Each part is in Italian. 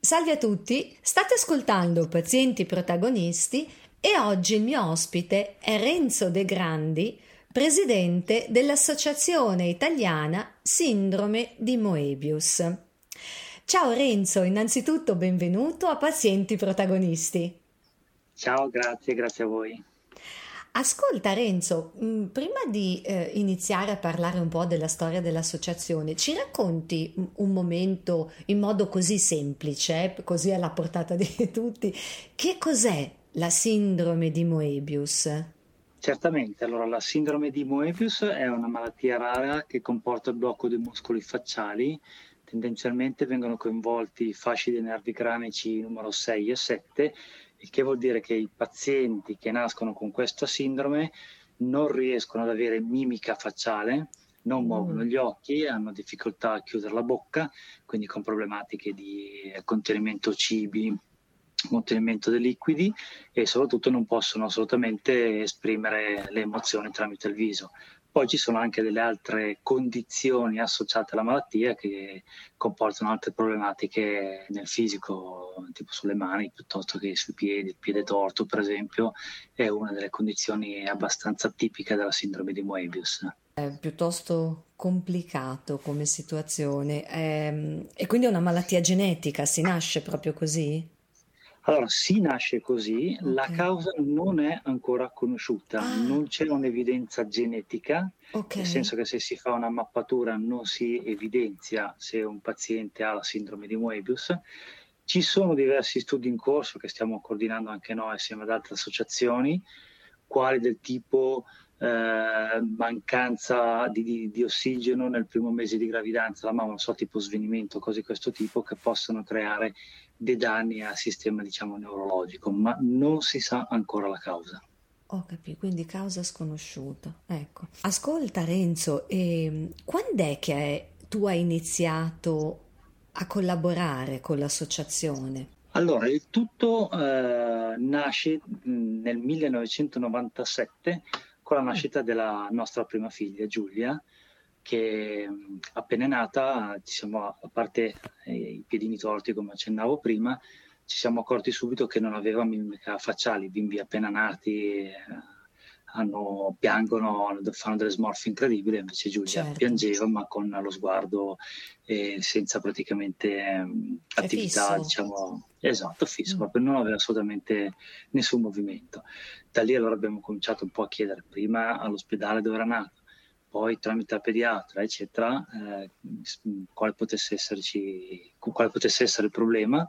Salve a tutti, state ascoltando Pazienti Protagonisti e oggi il mio ospite è Renzo De Grandi, presidente dell'Associazione Italiana Sindrome di Moebius. Ciao Renzo, innanzitutto benvenuto a Pazienti Protagonisti. Ciao, grazie, grazie a voi. Ascolta Renzo, mm, prima di eh, iniziare a parlare un po' della storia dell'associazione, ci racconti un momento in modo così semplice, così alla portata di tutti, che cos'è la sindrome di Moebius? Certamente, allora la sindrome di Moebius è una malattia rara che comporta il blocco dei muscoli facciali tendenzialmente vengono coinvolti i fasci dei nervi cranici numero 6 e 7, il che vuol dire che i pazienti che nascono con questa sindrome non riescono ad avere mimica facciale, non mm. muovono gli occhi, hanno difficoltà a chiudere la bocca, quindi con problematiche di contenimento cibi, contenimento dei liquidi e soprattutto non possono assolutamente esprimere le emozioni tramite il viso. Poi ci sono anche delle altre condizioni associate alla malattia che comportano altre problematiche nel fisico, tipo sulle mani piuttosto che sui piedi. Il piede torto, per esempio, è una delle condizioni abbastanza tipiche della sindrome di Moebius. È piuttosto complicato come situazione ehm, e quindi è una malattia genetica, si nasce proprio così? Allora, si nasce così, okay. la causa non è ancora conosciuta, ah. non c'è un'evidenza genetica, okay. nel senso che se si fa una mappatura non si evidenzia se un paziente ha la sindrome di Moebius. Ci sono diversi studi in corso che stiamo coordinando anche noi assieme ad altre associazioni, quali del tipo eh, mancanza di, di, di, ossigeno nel primo mese di gravidanza, la mamma, non so, tipo svenimento, cose di questo tipo che possono creare dei danni al sistema diciamo neurologico, ma non si sa ancora la causa. Ho capito, quindi causa sconosciuta. Ecco. Ascolta Renzo, eh, quando è che tu hai iniziato a collaborare con l'associazione? Allora, il tutto eh, nasce nel 1997 con la nascita della nostra prima figlia Giulia, che appena è nata, siamo, a parte i piedini torti come accennavo prima, ci siamo accorti subito che non aveva mimica facciale, i bimbi appena nati eh, hanno, piangono, fanno delle smorfie incredibili, invece Giulia certo. piangeva ma con lo sguardo e senza praticamente eh, attività, fisso. diciamo, esatto, fisso, mm. proprio non aveva assolutamente nessun movimento. Da lì allora abbiamo cominciato un po' a chiedere prima all'ospedale dove era nato, poi tramite la pediatra, eccetera, eh, quale, potesse esserci, quale potesse essere il problema,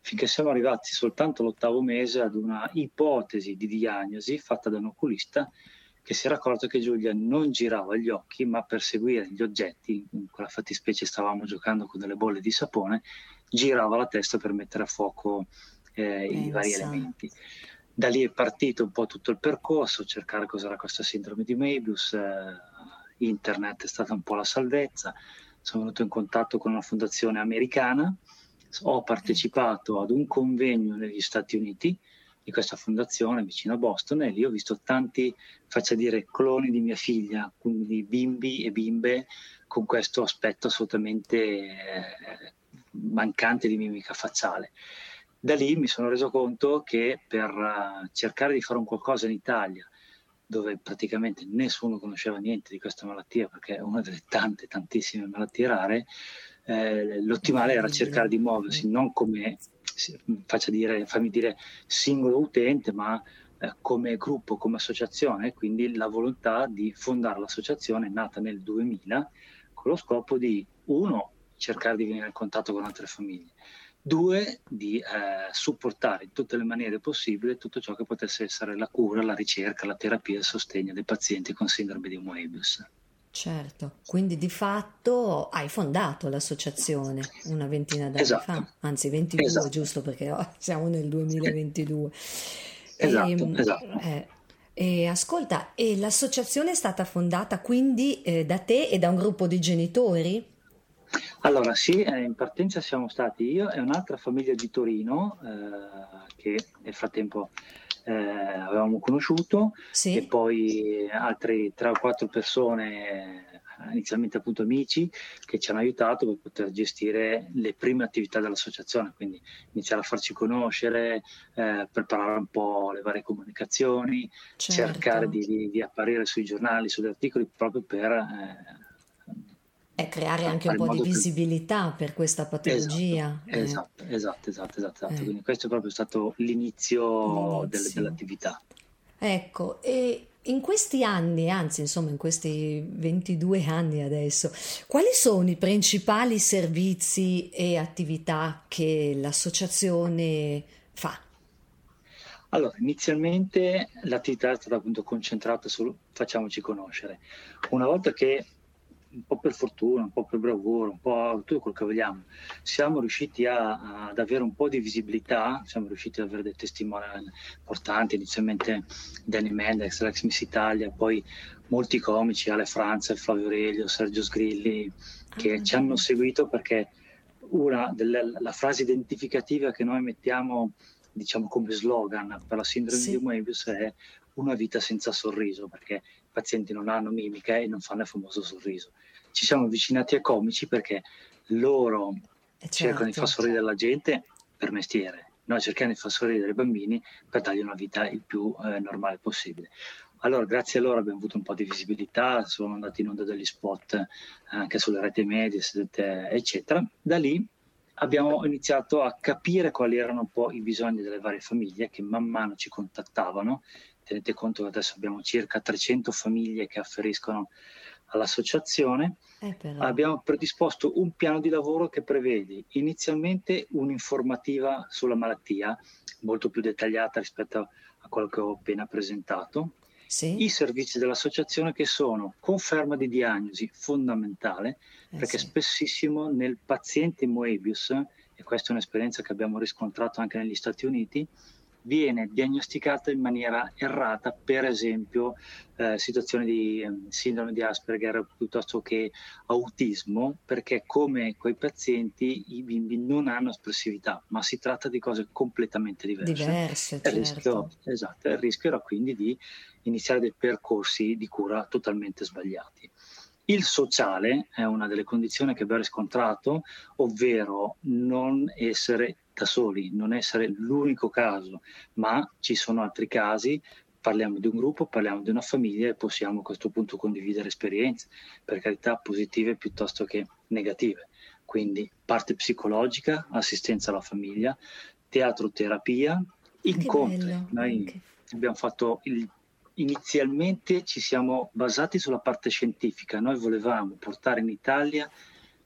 finché siamo arrivati soltanto all'ottavo mese ad una ipotesi di diagnosi fatta da un oculista che si era accorto che Giulia non girava gli occhi, ma per seguire gli oggetti, in quella fattispecie stavamo giocando con delle bolle di sapone, girava la testa per mettere a fuoco eh, i vari elementi. Da lì è partito un po' tutto il percorso, cercare cos'era questa sindrome di Mebius, eh, internet è stata un po' la salvezza, sono venuto in contatto con una fondazione americana, ho partecipato ad un convegno negli Stati Uniti di questa fondazione vicino a Boston e lì ho visto tanti, faccia dire, cloni di mia figlia, quindi bimbi e bimbe con questo aspetto assolutamente eh, mancante di mimica facciale. Da lì mi sono reso conto che per uh, cercare di fare un qualcosa in Italia dove praticamente nessuno conosceva niente di questa malattia perché è una delle tante, tantissime malattie rare, eh, l'ottimale era cercare di muoversi non come, faccia dire, fammi dire, singolo utente, ma eh, come gruppo, come associazione, quindi la volontà di fondare l'associazione nata nel 2000 con lo scopo di, uno, cercare di venire in contatto con altre famiglie, Due, di eh, supportare in tutte le maniere possibili tutto ciò che potesse essere la cura, la ricerca, la terapia e il sostegno dei pazienti con sindrome di Moebius. Certo, quindi di fatto hai fondato l'associazione una ventina d'anni esatto. fa, anzi 22 esatto. giusto perché oh, siamo nel 2022. Esatto, e, ehm, esatto. Eh, e ascolta, e l'associazione è stata fondata quindi eh, da te e da un gruppo di genitori? Allora sì, eh, in partenza siamo stati io e un'altra famiglia di Torino eh, che nel frattempo eh, avevamo conosciuto sì. e poi altre tre o quattro persone inizialmente appunto amici che ci hanno aiutato per poter gestire le prime attività dell'associazione, quindi iniziare a farci conoscere, eh, preparare un po' le varie comunicazioni, certo. cercare di, di, di, apparire sui giornali, sugli articoli proprio per... Eh, e creare anche un po' di visibilità più... per questa patologia. Esatto, eh. esatto, esatto, esatto, esatto. Quindi questo è proprio stato l'inizio, l'inizio. Delle, dell'attività. Ecco, e in questi anni, anzi insomma in questi 22 anni adesso, quali sono i principali servizi e attività che l'associazione fa? Allora, inizialmente l'attività è stata appunto concentrata sul facciamoci conoscere. Una volta che un po' per fortuna, un po' per bravura, un po' tutto quello che vogliamo, siamo riusciti a, ad avere un po' di visibilità, siamo riusciti ad avere dei testimoni importanti, inizialmente Danny Mendex, l'ex Miss Italia, poi molti comici, Ale Franza, Flavio Aurelio, Sergio Sgrilli, che ah, ci hanno seguito perché una delle, la frase identificativa che noi mettiamo diciamo come slogan per la sindrome sì. di Moebius è una vita senza sorriso, perché i pazienti non hanno mimica e non fanno il famoso sorriso. Ci siamo avvicinati ai comici perché loro certo. cercano di far sorridere la gente per mestiere, noi cerchiamo di far sorridere i bambini per dargli una vita il più eh, normale possibile. Allora, grazie a loro abbiamo avuto un po' di visibilità, sono andati in onda degli spot eh, anche sulle reti medie, eccetera. Da lì abbiamo iniziato a capire quali erano un po' i bisogni delle varie famiglie che man mano ci contattavano tenete conto che adesso abbiamo circa 300 famiglie che afferiscono all'associazione. Eh abbiamo predisposto un piano di lavoro che prevede inizialmente un'informativa sulla malattia, molto più dettagliata rispetto a quello che ho appena presentato. Sì. I servizi dell'associazione che sono conferma di diagnosi fondamentale, eh perché sì. spessissimo nel paziente Moebius, e questa è un'esperienza che abbiamo riscontrato anche negli Stati Uniti, viene diagnosticata in maniera errata, per esempio eh, situazioni di eh, sindrome di Asperger piuttosto che autismo, perché come quei pazienti i bimbi non hanno espressività, ma si tratta di cose completamente diverse. Diverse, certo. il rischio, esatto, il rischio era quindi di iniziare dei percorsi di cura totalmente sbagliati. Il sociale è una delle condizioni che abbiamo riscontrato, ovvero non essere da soli, non essere l'unico caso, ma ci sono altri casi, parliamo di un gruppo, parliamo di una famiglia e possiamo a questo punto condividere esperienze, per carità positive piuttosto che negative. Quindi parte psicologica, assistenza alla famiglia, teatro terapia, incontri. Noi abbiamo fatto il inizialmente ci siamo basati sulla parte scientifica, noi volevamo portare in Italia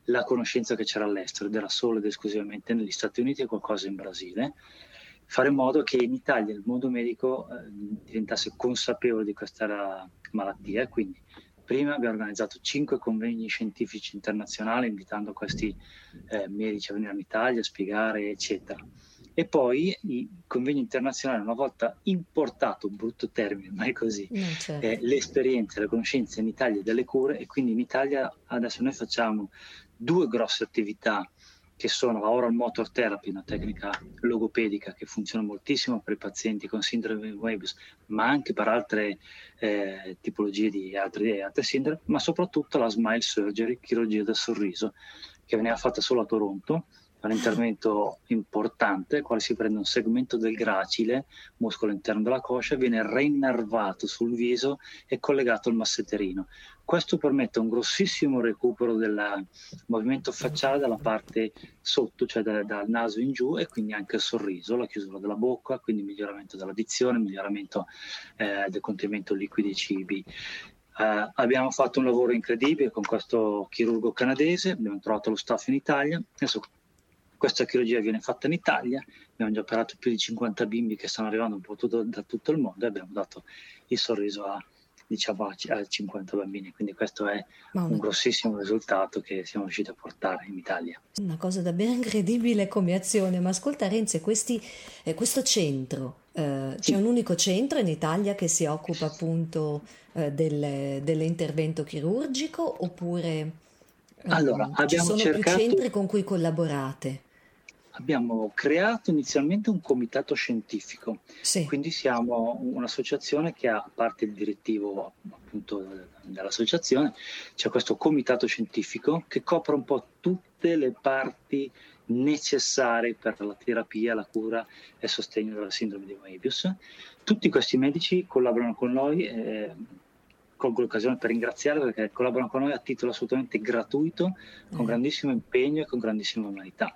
la conoscenza che c'era all'estero ed era solo ed esclusivamente negli Stati Uniti e qualcosa in Brasile, fare in modo che in Italia il mondo medico eh, diventasse consapevole di questa malattia. Quindi prima abbiamo organizzato cinque convegni scientifici internazionali invitando questi eh, medici a venire in Italia a spiegare, eccetera e poi i convegni internazionali, una volta importato, brutto termine, ma è così, certo. eh, le esperienze, le conoscenze in Italia delle cure e quindi in Italia adesso noi facciamo due grosse attività che sono la oral motor therapy, una tecnica logopedica che funziona moltissimo per i pazienti con sindrome di Moebius, ma anche per altre eh, tipologie di altre, altre sindrome, ma soprattutto la smile surgery, chirurgia del sorriso, che veniva fatta solo a Toronto un intervento importante, quale si prende un segmento del gracile, muscolo interno della coscia, viene reinnervato sul viso e collegato al massetterino. Questo permette un grossissimo recupero del movimento facciale dalla parte sotto, cioè da, dal naso in giù e quindi anche il sorriso, la chiusura della bocca, quindi miglioramento della dizione, miglioramento eh, del contenimento liquidi e cibi. Uh, abbiamo fatto un lavoro incredibile con questo chirurgo canadese, abbiamo trovato lo staff in Italia, adesso questa chirurgia viene fatta in Italia, abbiamo già operato più di 50 bimbi che stanno arrivando un po' tutto, da tutto il mondo e abbiamo dato il sorriso a, diciamo, a 50 bambini, quindi questo è un grossissimo risultato che siamo riusciti a portare in Italia. Una cosa davvero incredibile come azione, ma ascolta Renzi, questi, eh, questo centro, eh, sì. c'è un unico centro in Italia che si occupa appunto eh, del, dell'intervento chirurgico oppure... Allora, ci sono cercato... più centri con cui collaborate? Abbiamo creato inizialmente un comitato scientifico, sì. quindi siamo un'associazione che ha, a parte il direttivo appunto dell'associazione, c'è questo comitato scientifico che copre un po' tutte le parti necessarie per la terapia, la cura e il sostegno della sindrome di Moebius. Tutti questi medici collaborano con noi. Eh, colgo l'occasione per ringraziarli perché collaborano con noi a titolo assolutamente gratuito, con mm. grandissimo impegno e con grandissima umanità.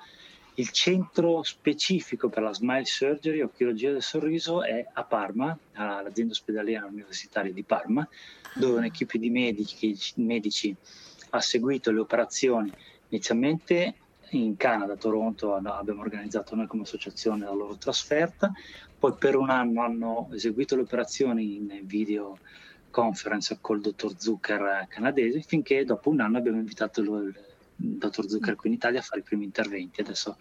Il centro specifico per la smile surgery o chirurgia del sorriso è a Parma, all'azienda ospedaliera universitaria di Parma, dove un'equipe di medici, medici ha seguito le operazioni inizialmente in Canada, a Toronto, abbiamo organizzato noi come associazione la loro trasferta, poi per un anno hanno eseguito le operazioni in video conference col dottor Zucker canadese, finché dopo un anno abbiamo invitato il dottor Zucker qui in Italia a fare i primi interventi. Adesso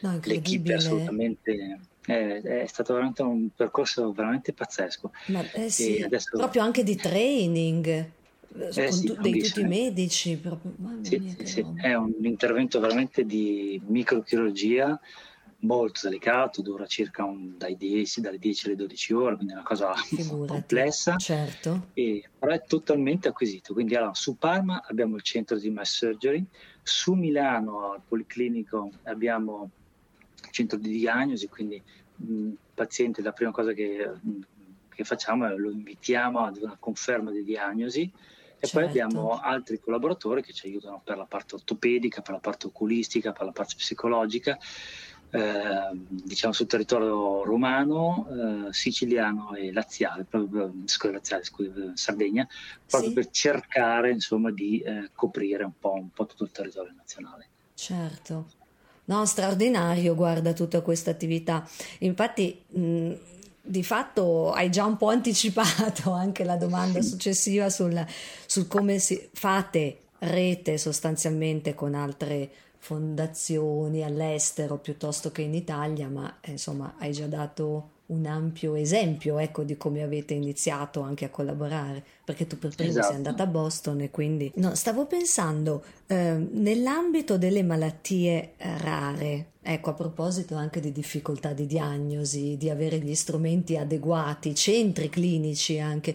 no, l'equipe è assolutamente è, è, stato veramente un percorso veramente pazzesco. Ma, eh sì, adesso... Proprio anche di training. Eh, sì, tu, dei tutti i medici proprio, sì, mia, sì, è un intervento veramente di microchirurgia molto delicato, dura circa un, dai 10, dalle 10 alle 12 ore, quindi è una cosa Figurati, complessa, certo. e, però è totalmente acquisito. Quindi allora, su Parma abbiamo il centro di mass surgery, su Milano al Policlinico abbiamo il centro di diagnosi, quindi il paziente la prima cosa che, che, facciamo è lo invitiamo ad una conferma di diagnosi e certo. poi abbiamo altri collaboratori che ci aiutano per la parte ortopedica, per la parte oculistica, per la parte psicologica eh, diciamo sul territorio romano, eh, siciliano e laziale, proprio, scusa, laziale, scusa, Sardegna, proprio sì. per cercare insomma, di eh, coprire un po', un po' tutto il territorio nazionale. Certo. No, straordinario, guarda tutta questa attività. Infatti, mh, di fatto hai già un po' anticipato anche la domanda successiva sul, sul come si, fate rete sostanzialmente con altre fondazioni all'estero piuttosto che in Italia, ma eh, insomma hai già dato un ampio esempio ecco, di come avete iniziato anche a collaborare, perché tu per primo esatto. sei andata a Boston e quindi... No, stavo pensando, eh, nell'ambito delle malattie rare, ecco a proposito anche di difficoltà di diagnosi, di avere gli strumenti adeguati, centri clinici anche,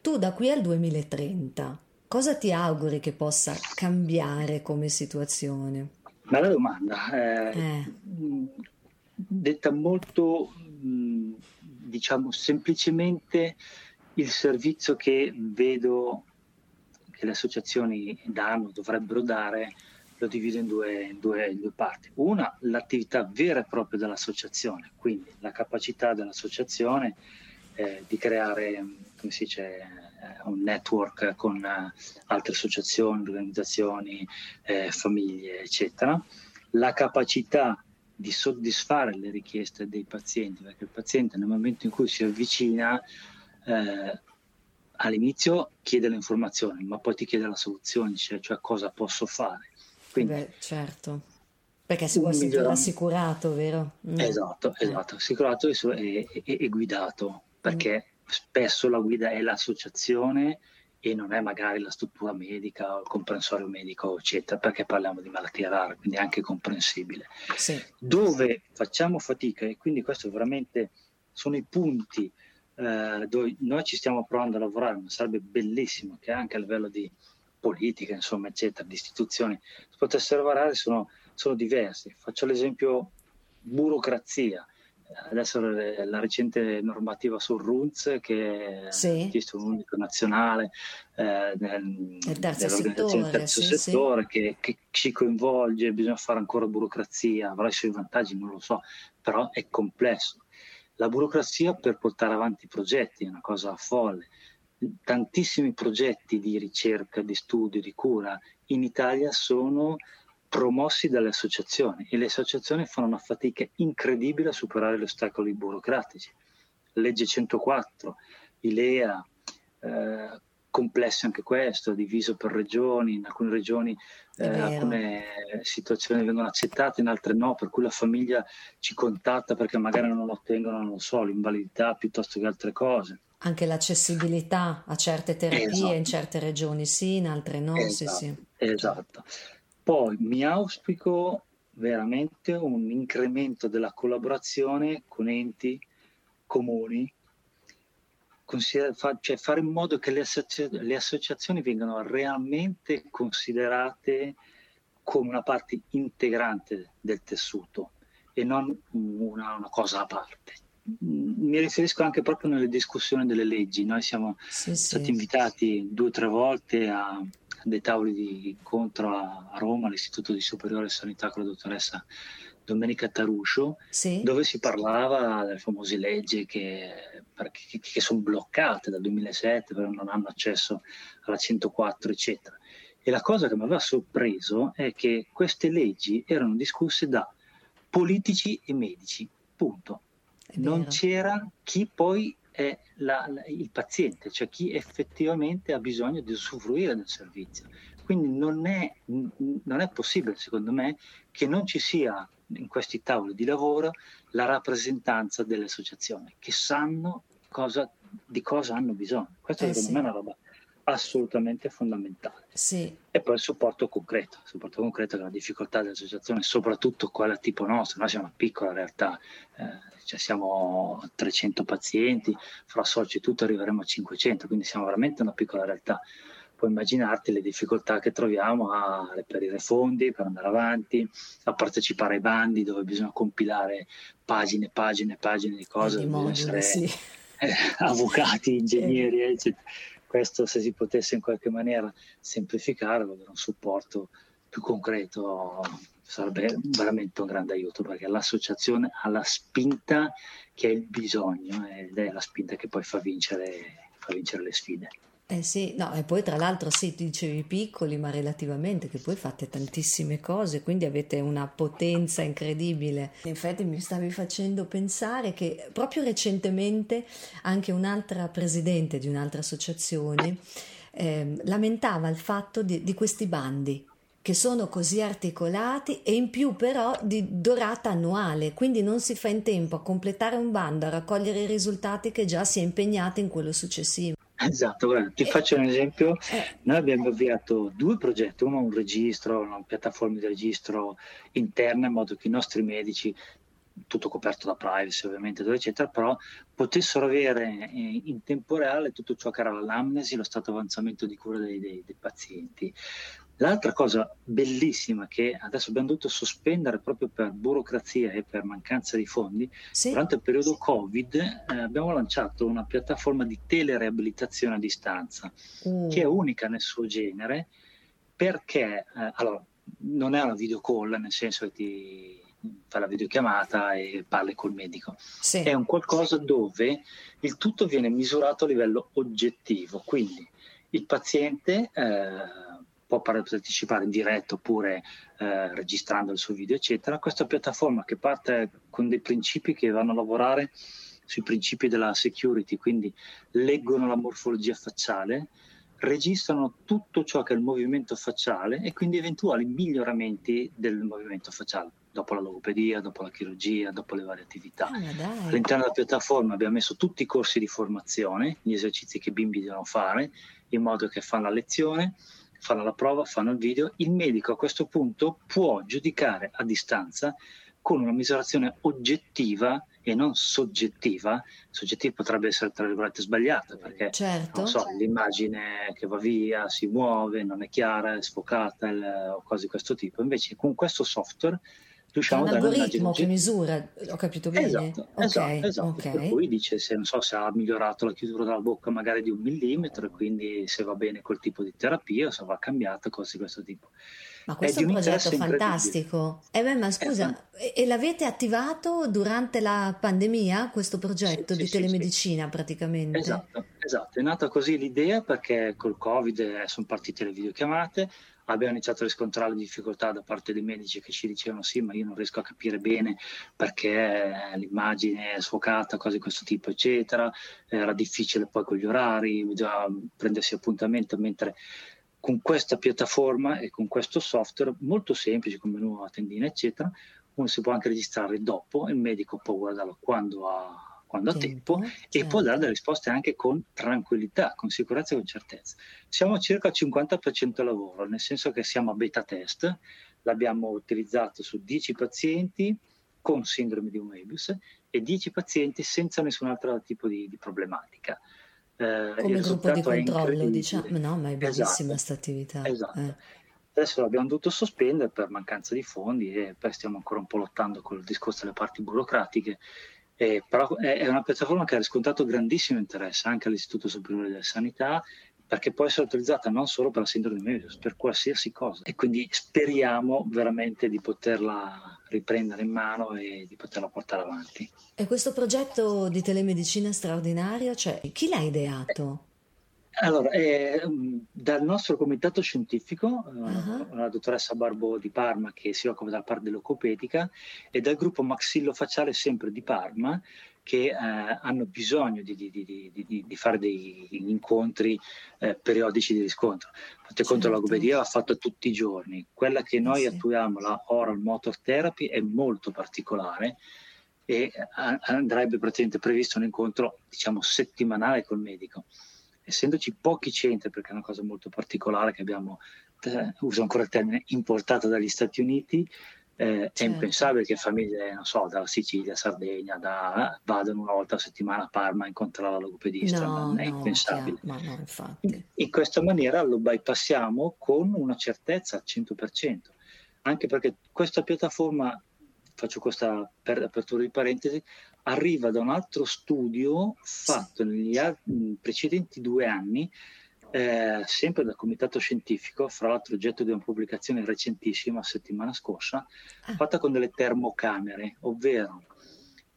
tu da qui al 2030 cosa ti auguri che possa cambiare come situazione? Bella domanda. Eh, eh. Detta molto, diciamo, semplicemente il servizio che vedo che le associazioni danno, dovrebbero dare, lo divido in due, in due, in due parti. Una, l'attività vera e propria dell'associazione, quindi la capacità dell'associazione eh, di creare, come si dice, un network con eh, altre associazioni, organizzazioni, eh, famiglie, eccetera, la capacità di soddisfare le richieste dei pazienti, perché il paziente nel momento in cui si avvicina eh, all'inizio chiede le informazioni, ma poi ti chiede la soluzione, cioè, cioè cosa posso fare. Quindi, Beh, certo. Perché si vuole sentire assicurato, vero? Mm. Esatto, esatto, assicurato e, e, e guidato, perché mm spesso la guida è l'associazione e non è magari la struttura medica o il comprensorio medico, eccetera, perché parliamo di malattie rare, quindi è anche comprensibile. Sì. Dove facciamo fatica, e quindi questo veramente sono i punti eh, dove noi ci stiamo provando a lavorare, ma sarebbe bellissimo che anche a livello di politica, insomma, eccetera, di istituzioni, si potesse lavorare, sono, sono diversi. Faccio l'esempio burocrazia adesso la recente normativa sul RUNZ che sì. un unico nazionale eh, nel, terzo settore, del terzo sì, settore sì. Che, che, ci coinvolge, bisogna fare ancora burocrazia, avrà i suoi vantaggi, non lo so, però è complesso. La burocrazia per portare avanti i progetti è una cosa folle. Tantissimi progetti di ricerca, di studio, di cura in Italia sono promossi dalle associazioni e le associazioni fanno una fatica incredibile a superare gli ostacoli burocratici. Legge 104, ILEA, eh, complesso anche questo, diviso per regioni, in alcune regioni eh, alcune situazioni vengono accettate, in altre no, per cui la famiglia ci contatta perché magari non ottengono, non so, l'invalidità piuttosto che altre cose. Anche l'accessibilità a certe terapie esatto. in certe regioni sì, in altre no. Esatto. Sì, sì. esatto. Poi mi auspico veramente un incremento della collaborazione con enti comuni, cioè fare in modo che le, associ- le associazioni vengano realmente considerate come una parte integrante del tessuto e non una, una cosa a parte mi riferisco anche proprio nelle discussioni delle leggi. Noi siamo sì, stati sì. invitati due o tre volte a, dei tavoli di incontro a, a Roma, all'Istituto di Superiore Sanità con la dottoressa Domenica Taruscio, sì. dove si parlava delle famose leggi che, che, che, sono bloccate dal 2007 perché non hanno accesso alla 104, eccetera. E la cosa che mi aveva sorpreso è che queste leggi erano discusse da politici e medici, punto. Non c'era chi poi è la, il paziente, cioè chi effettivamente ha bisogno di usufruire del servizio. Quindi non è, non è possibile, secondo me, che non ci sia in questi tavoli di lavoro la rappresentanza delle associazioni che sanno cosa, di cosa hanno bisogno. Questa eh secondo sì. me è una roba assolutamente fondamentale. Sì. E poi il supporto concreto, il supporto concreto che è la difficoltà dell'associazione, soprattutto quella tipo nostra, noi siamo una piccola realtà, eh, cioè siamo 300 pazienti, fra soci e tutto arriveremo a 500, quindi siamo veramente una piccola realtà. Puoi immaginarti le difficoltà che troviamo a reperire fondi per andare avanti, a partecipare ai bandi dove bisogna compilare pagine, pagine, pagine di cose, di bisogna essere sì. eh, avvocati, ingegneri, eccetera questo se si potesse in qualche maniera semplificare, avere un supporto più concreto sarebbe veramente un grande aiuto perché l'associazione ha la spinta che è il bisogno ed è la spinta che poi fa vincere, fa vincere le sfide. Eh sì, no, e poi tra l'altro sì, ti dicevi piccoli, ma relativamente, che poi fate tantissime cose, quindi avete una potenza incredibile. In effetti mi stavi facendo pensare che proprio recentemente anche un'altra presidente di un'altra associazione eh, lamentava il fatto di, di questi bandi che sono così articolati e in più però di durata annuale, quindi non si fa in tempo a completare un bando, a raccogliere i risultati che già si è impegnati in quello successivo. Esatto, guarda, ti faccio un esempio. Eh. Noi abbiamo avviato due progetti, uno un registro, una piattaforma di registro interna in modo che i nostri medici, tutto coperto da privacy ovviamente, eccetera, però potessero avere in tempo reale tutto ciò che era l'anamnesi, lo stato avanzamento di cura dei, dei, dei pazienti. L'altra cosa bellissima che adesso abbiamo dovuto sospendere proprio per burocrazia e per mancanza di fondi, sì. durante il periodo Covid eh, abbiamo lanciato una piattaforma di telereabilitazione a distanza, mm. che è unica nel suo genere, perché eh, allora, non è una video call, nel senso che ti fai la videochiamata e parli col medico. Sì. È un qualcosa dove il tutto viene misurato a livello oggettivo, quindi il paziente... Eh, può partecipare in diretta oppure eh, registrando il suo video, eccetera. Questa piattaforma che parte con dei principi che vanno a lavorare sui principi della security, quindi leggono la morfologia facciale, registrano tutto ciò che è il movimento facciale e quindi eventuali miglioramenti del movimento facciale dopo la logopedia, dopo la chirurgia, dopo le varie attività. Ah, All'interno della piattaforma abbiamo messo tutti i corsi di formazione, gli esercizi che i bimbi devono fare, in modo che fanno la lezione, fanno la prova, fanno il video, il medico a questo punto può giudicare a distanza con una misurazione oggettiva e non soggettiva. Soggettiva potrebbe essere tra virgolette sbagliata perché certo. so, l'immagine che va via si muove, non è chiara, è sfocata il, o cose di questo tipo. Invece con questo software riusciamo a dare un algoritmo che misura, ho capito bene? Esatto, okay, esatto, esatto. Okay. per cui dice se, so, se, ha migliorato la chiusura della bocca magari di un millimetro e quindi se va bene col tipo di terapia o se va cambiato, cose di questo tipo. Ma questo è, un progetto fantastico. Eh beh, ma scusa, eh, e l'avete attivato durante la pandemia, questo progetto sì, di sì, telemedicina sì. praticamente? Esatto, esatto, è nata così l'idea perché col Covid eh, sono partite le videochiamate, abbiamo iniziato a riscontrare difficoltà da parte dei medici che ci dicevano sì, ma io non riesco a capire bene perché l'immagine è sfocata, cose di questo tipo, eccetera. Era difficile poi con gli orari, bisognava prendersi appuntamento, mentre con questa piattaforma e con questo software molto semplice come nuova tendina, eccetera, uno si può anche registrare dopo, il medico può guardarlo quando ha quando ha tempo, certo. e può dare delle risposte anche con tranquillità, con sicurezza e con certezza. Siamo circa al 50% lavoro, nel senso che siamo a beta test, l'abbiamo utilizzato su 10 pazienti con sindrome di Moebius e 10 pazienti senza nessun altro tipo di, di problematica. Eh, Come gruppo di controllo, diciamo, no, ma è bellissima questa esatto, attività. Esatto. Eh. Adesso l'abbiamo dovuto sospendere per mancanza di fondi e poi stiamo ancora un po' lottando con il discorso delle parti burocratiche. Eh, però è una piattaforma che ha riscontrato grandissimo interesse anche all'Istituto Superiore della Sanità perché può essere utilizzata non solo per la sindrome di Mebius, per qualsiasi cosa. E quindi speriamo veramente di poterla riprendere in mano e di poterla portare avanti. E questo progetto di telemedicina straordinario, cioè chi l'ha ideato? Allora, eh, dal nostro comitato scientifico, uh-huh. la dottoressa Barbo di Parma che si occupa della parte dell'ocopedica e dal gruppo maxillofacciale sempre di Parma che eh, hanno bisogno di, di, di, di, fare degli incontri eh, periodici di riscontro. Fate certo. conto, logopedia va fatta tutti i giorni. Quella che noi sì. attuiamo, la oral motor therapy, è molto particolare e andrebbe praticamente previsto un incontro, diciamo, settimanale col medico. Essendoci pochi centri, perché è una cosa molto particolare che abbiamo, eh, uso ancora il termine, importato dagli Stati Uniti, eh, certo. È impensabile che famiglie, non so, dalla Sicilia, Sardegna, da, vadano una volta a settimana a Parma a incontrare la logopedista, no, non è no, impensabile. No, in, in questa maniera lo bypassiamo con una certezza al 100%, anche perché questa piattaforma, faccio questa per, apertura di parentesi, arriva da un altro studio fatto negli precedenti due anni eh, sempre dal comitato scientifico, fra l'altro oggetto di una pubblicazione recentissima, settimana scorsa, ah. fatta con delle termocamere, ovvero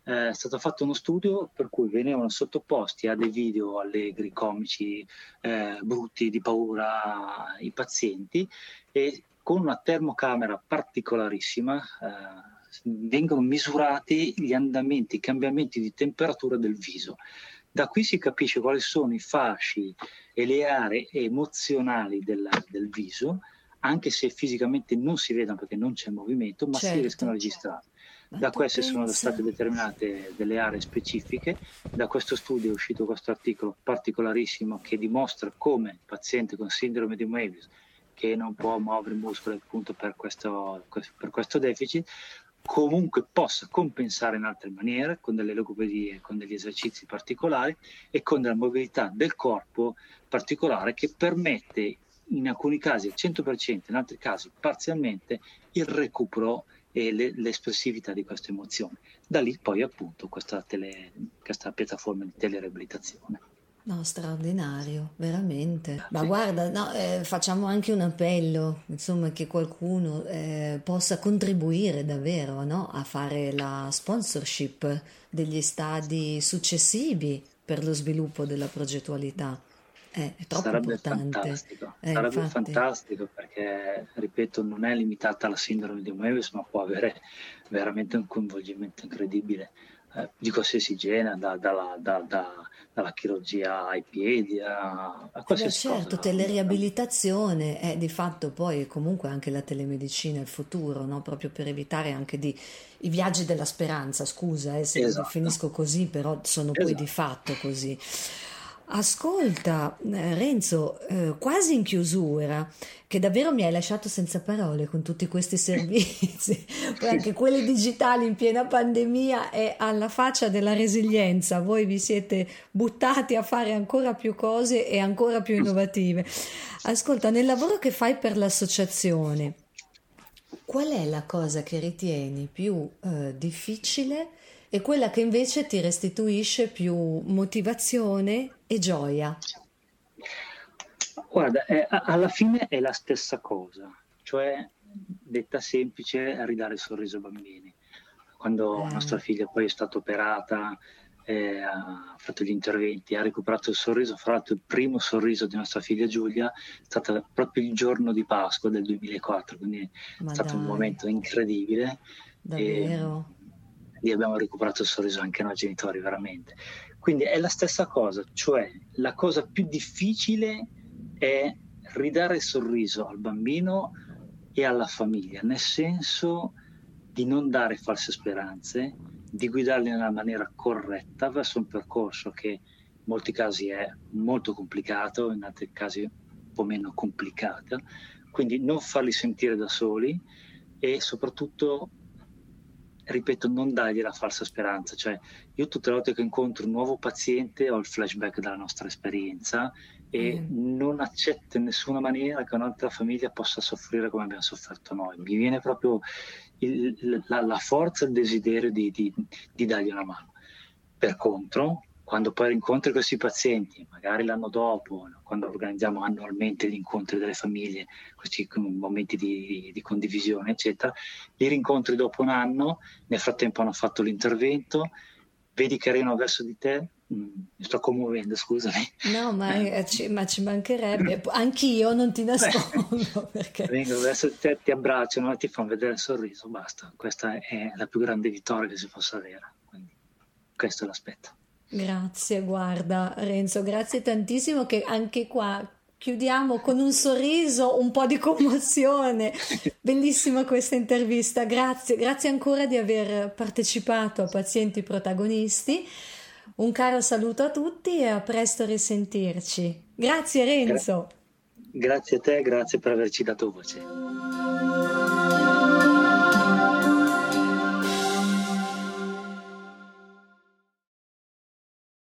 eh, è stato fatto uno studio per cui venivano sottoposti a dei video allegri, comici, eh, brutti, di paura i pazienti e con una termocamera particolarissima eh, vengono misurati gli andamenti, i cambiamenti di temperatura del viso. Da qui si capisce quali sono i fasci e le aree emozionali della, del viso, anche se fisicamente non si vedono perché non c'è movimento, ma certo. si riescono a registrare. Da queste sono state determinate delle aree specifiche, da questo studio è uscito questo articolo particolarissimo che dimostra come il paziente con sindrome di Moebius, che non può muovere i muscoli appunto per questo, per questo deficit, comunque possa compensare in altre maniere, con delle logopedie, con degli esercizi particolari e con della mobilità del corpo particolare che permette in alcuni casi al 100%, in altri casi parzialmente, il recupero e le, l'espressività di queste emozioni. Da lì poi appunto questa, tele, questa piattaforma di telereabilitazione. No, straordinario, veramente. Ma guarda, no, eh, facciamo anche un appello, insomma, che qualcuno eh, possa contribuire davvero no? a fare la sponsorship degli stadi successivi per lo sviluppo della progettualità. Eh, è troppo Sarebbe importante. fantastico, eh, sarebbe infatti. fantastico perché, ripeto, non è limitata alla sindrome di Moebius, ma può avere veramente un coinvolgimento incredibile eh, di qualsiasi genere, da, da, da, dalla chirurgia ai piedi a, a qualsiasi Beh, certo, cosa. teleriabilitazione è di fatto poi comunque anche la telemedicina il futuro, no? proprio per evitare anche di, i viaggi della speranza, scusa eh, se esatto. definisco così, però sono esatto. poi di fatto così. Ascolta, eh, Renzo, eh, quasi in chiusura, che davvero mi hai lasciato senza parole con tutti questi servizi, poi anche quelli digitali in piena pandemia e alla faccia della resilienza, voi vi siete buttati a fare ancora più cose e ancora più innovative. Ascolta, nel lavoro che fai per l'associazione, qual è la cosa che ritieni più eh, difficile e quella che invece ti restituisce più motivazione e gioia. Guarda, è, alla fine è la stessa cosa, cioè detta semplice, ridare il sorriso ai bambini. Quando eh. nostra figlia poi è stata operata, eh, ha fatto gli interventi, ha recuperato il sorriso, fra l'altro il primo sorriso di nostra figlia Giulia è stato proprio il giorno di Pasqua del 2004, quindi Ma è stato dai. un momento incredibile. Davvero? E lì abbiamo recuperato il sorriso anche noi genitori, veramente. Quindi è la stessa cosa, cioè la cosa più difficile è ridare il sorriso al bambino e alla famiglia, nel senso di non dare false speranze, di guidarli nella maniera corretta verso un percorso che in molti casi è molto complicato, in altri casi un po' meno complicato, quindi non farli sentire da soli, e soprattutto ripeto, non dargli la falsa speranza. Cioè, io tutte le volte che incontro un nuovo paziente ho il flashback della nostra esperienza e mm. non accetto in nessuna maniera che un'altra famiglia possa soffrire come abbiamo sofferto noi. Mi viene proprio il, la, la, forza e il desiderio di, di, di dargli una mano. Per contro, quando poi incontri questi pazienti, magari l'anno dopo, quando organizziamo annualmente gli incontri delle famiglie, questi momenti di, di, condivisione, eccetera, li rincontri dopo un anno, nel frattempo hanno fatto l'intervento, vedi che arrivano verso di te, mm, mi sto commuovendo, scusami. No, ma, eh. ci, ma ci, mancherebbe, anch'io non ti nascondo. perché... Vengono verso di te, ti abbracciano ti fanno vedere il sorriso, basta. Questa è la più grande vittoria che si possa avere. Quindi, questo è l'aspetto. Grazie, guarda Renzo, grazie tantissimo che anche qua chiudiamo con un sorriso, un po' di commozione. Bellissima questa intervista, grazie, grazie ancora di aver partecipato a Pazienti Protagonisti. Un caro saluto a tutti e a presto risentirci. Grazie Renzo. Gra- grazie a te, grazie per averci dato voce.